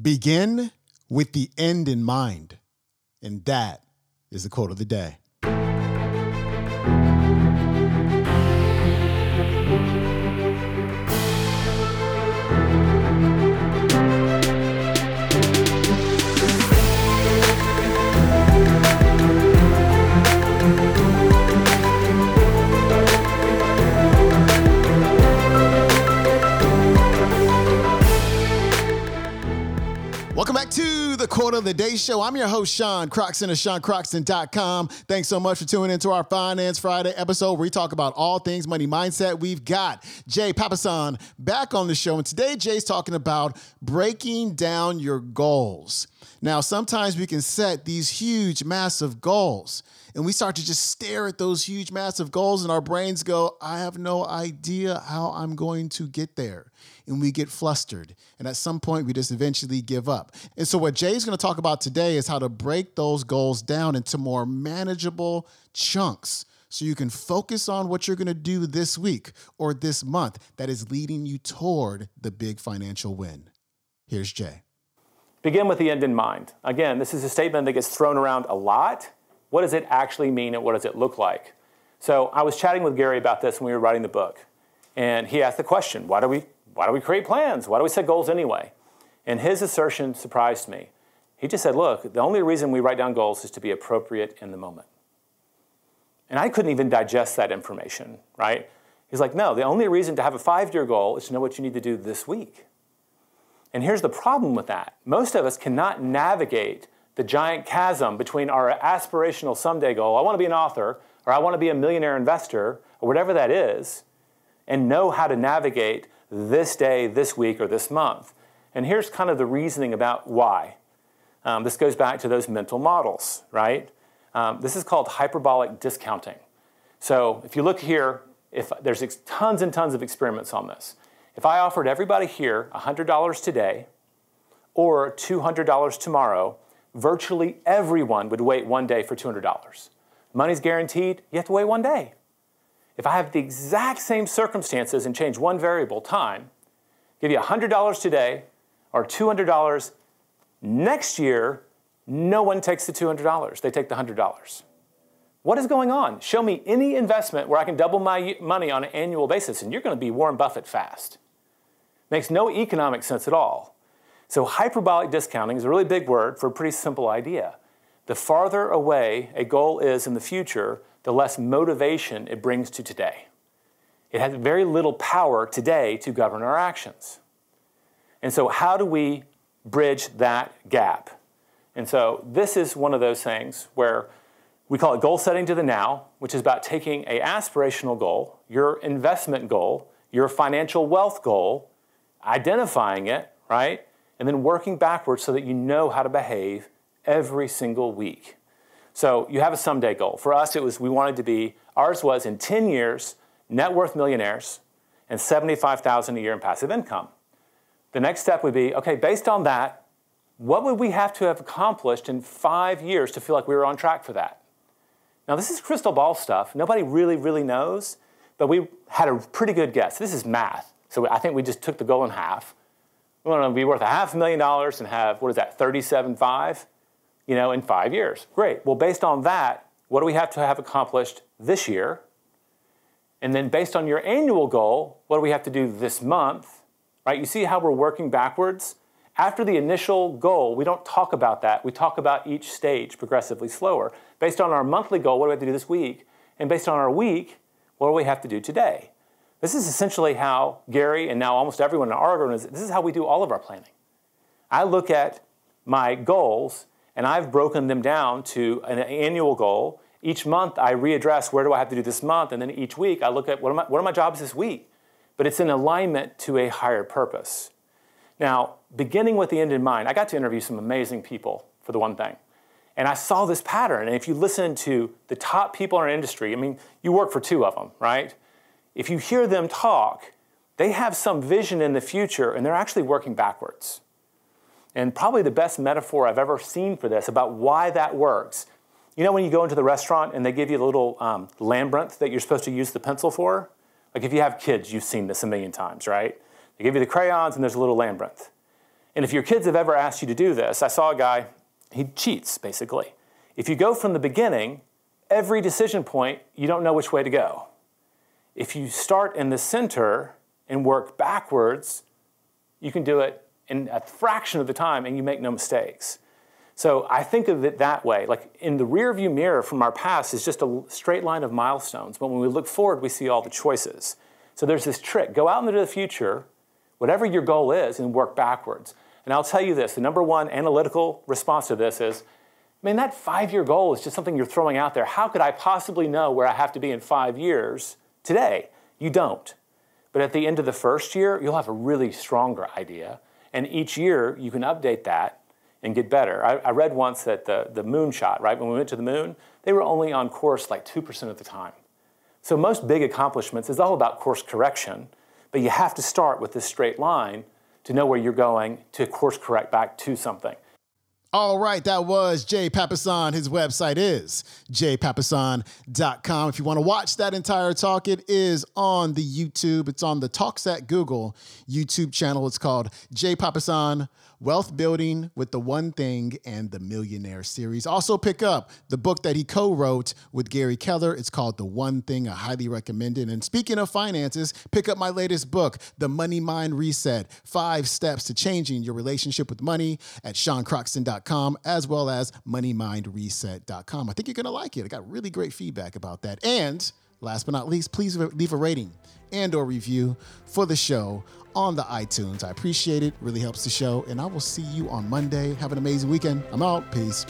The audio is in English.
Begin with the end in mind. And that is the quote of the day. Welcome back to the Quote of the Day Show. I'm your host, Sean Croxton of SeanCroxton.com. Thanks so much for tuning into our Finance Friday episode where we talk about all things money mindset. We've got Jay Papasan back on the show. And today, Jay's talking about breaking down your goals. Now, sometimes we can set these huge, massive goals and we start to just stare at those huge, massive goals, and our brains go, I have no idea how I'm going to get there. And we get flustered. And at some point, we just eventually give up. And so, what Jay's going to talk about today is how to break those goals down into more manageable chunks so you can focus on what you're going to do this week or this month that is leading you toward the big financial win. Here's Jay. Begin with the end in mind. Again, this is a statement that gets thrown around a lot what does it actually mean and what does it look like? So I was chatting with Gary about this when we were writing the book. And he asked the question, why do we, why do we create plans? Why do we set goals anyway? And his assertion surprised me. He just said, look, the only reason we write down goals is to be appropriate in the moment. And I couldn't even digest that information, right? He's like, no, the only reason to have a five year goal is to know what you need to do this week. And here's the problem with that most of us cannot navigate the giant chasm between our aspirational someday goal, I want to be an author, or I want to be a millionaire investor, or whatever that is, and know how to navigate this day, this week, or this month. And here's kind of the reasoning about why. Um, this goes back to those mental models, right? Um, this is called hyperbolic discounting. So if you look here, if there's tons and tons of experiments on this. If I offered everybody here $100 today or $200 tomorrow, virtually everyone would wait one day for $200. Money's guaranteed, you have to wait one day. If I have the exact same circumstances and change one variable, time, give you $100 today or $200 next year, no one takes the $200. They take the $100. What is going on? Show me any investment where I can double my money on an annual basis, and you're going to be Warren Buffett fast. Makes no economic sense at all. So, hyperbolic discounting is a really big word for a pretty simple idea. The farther away a goal is in the future, the less motivation it brings to today. It has very little power today to govern our actions. And so, how do we bridge that gap? And so, this is one of those things where we call it goal setting to the now, which is about taking a aspirational goal, your investment goal, your financial wealth goal, identifying it, right? And then working backwards so that you know how to behave every single week. So you have a someday goal. For us, it was we wanted to be, ours was in 10 years, net worth millionaires and 75,000 a year in passive income. The next step would be, okay, based on that, what would we have to have accomplished in five years to feel like we were on track for that? Now, this is crystal ball stuff. Nobody really, really knows, but we had a pretty good guess. This is math. So I think we just took the goal in half we want to be worth a half a million dollars and have, what is that, 37.5, you know, in five years. Great. Well, based on that, what do we have to have accomplished this year? And then based on your annual goal, what do we have to do this month? Right? You see how we're working backwards? After the initial goal, we don't talk about that. We talk about each stage progressively slower. Based on our monthly goal, what do we have to do this week? And based on our week, what do we have to do today? This is essentially how Gary and now almost everyone in our organization, this is how we do all of our planning. I look at my goals and I've broken them down to an annual goal. Each month I readdress where do I have to do this month, and then each week I look at what are my, what are my jobs this week. But it's in alignment to a higher purpose. Now, beginning with the end in mind, I got to interview some amazing people for the one thing. And I saw this pattern. And if you listen to the top people in our industry, I mean, you work for two of them, right? If you hear them talk, they have some vision in the future and they're actually working backwards. And probably the best metaphor I've ever seen for this about why that works. You know, when you go into the restaurant and they give you a little um, that you're supposed to use the pencil for? Like if you have kids, you've seen this a million times, right? They give you the crayons and there's a little labyrinth. And if your kids have ever asked you to do this, I saw a guy, he cheats basically. If you go from the beginning, every decision point, you don't know which way to go. If you start in the center and work backwards, you can do it in a fraction of the time and you make no mistakes. So I think of it that way. Like in the rearview mirror from our past is just a straight line of milestones, but when we look forward, we see all the choices. So there's this trick go out into the future, whatever your goal is, and work backwards. And I'll tell you this the number one analytical response to this is, man, that five year goal is just something you're throwing out there. How could I possibly know where I have to be in five years today? You don't. But at the end of the first year, you'll have a really stronger idea. And each year, you can update that and get better. I, I read once that the, the moon shot, right, when we went to the moon, they were only on course like 2% of the time. So most big accomplishments is all about course correction, but you have to start with this straight line to know where you're going to course correct back to something. All right, that was Jay Papasan. His website is jaypapasan.com. If you want to watch that entire talk, it is on the YouTube. It's on the Talks at Google YouTube channel. It's called Jay Papasan Wealth Building with the One Thing and the Millionaire series. Also, pick up the book that he co wrote with Gary Keller. It's called The One Thing. I highly recommend it. And speaking of finances, pick up my latest book, The Money Mind Reset Five Steps to Changing Your Relationship with Money at SeanCroxton.com as well as MoneyMindReset.com. I think you're going to like it. I got really great feedback about that. And last but not least, please leave a rating and or review for the show on the iTunes. I appreciate it. Really helps the show. And I will see you on Monday. Have an amazing weekend. I'm out. Peace.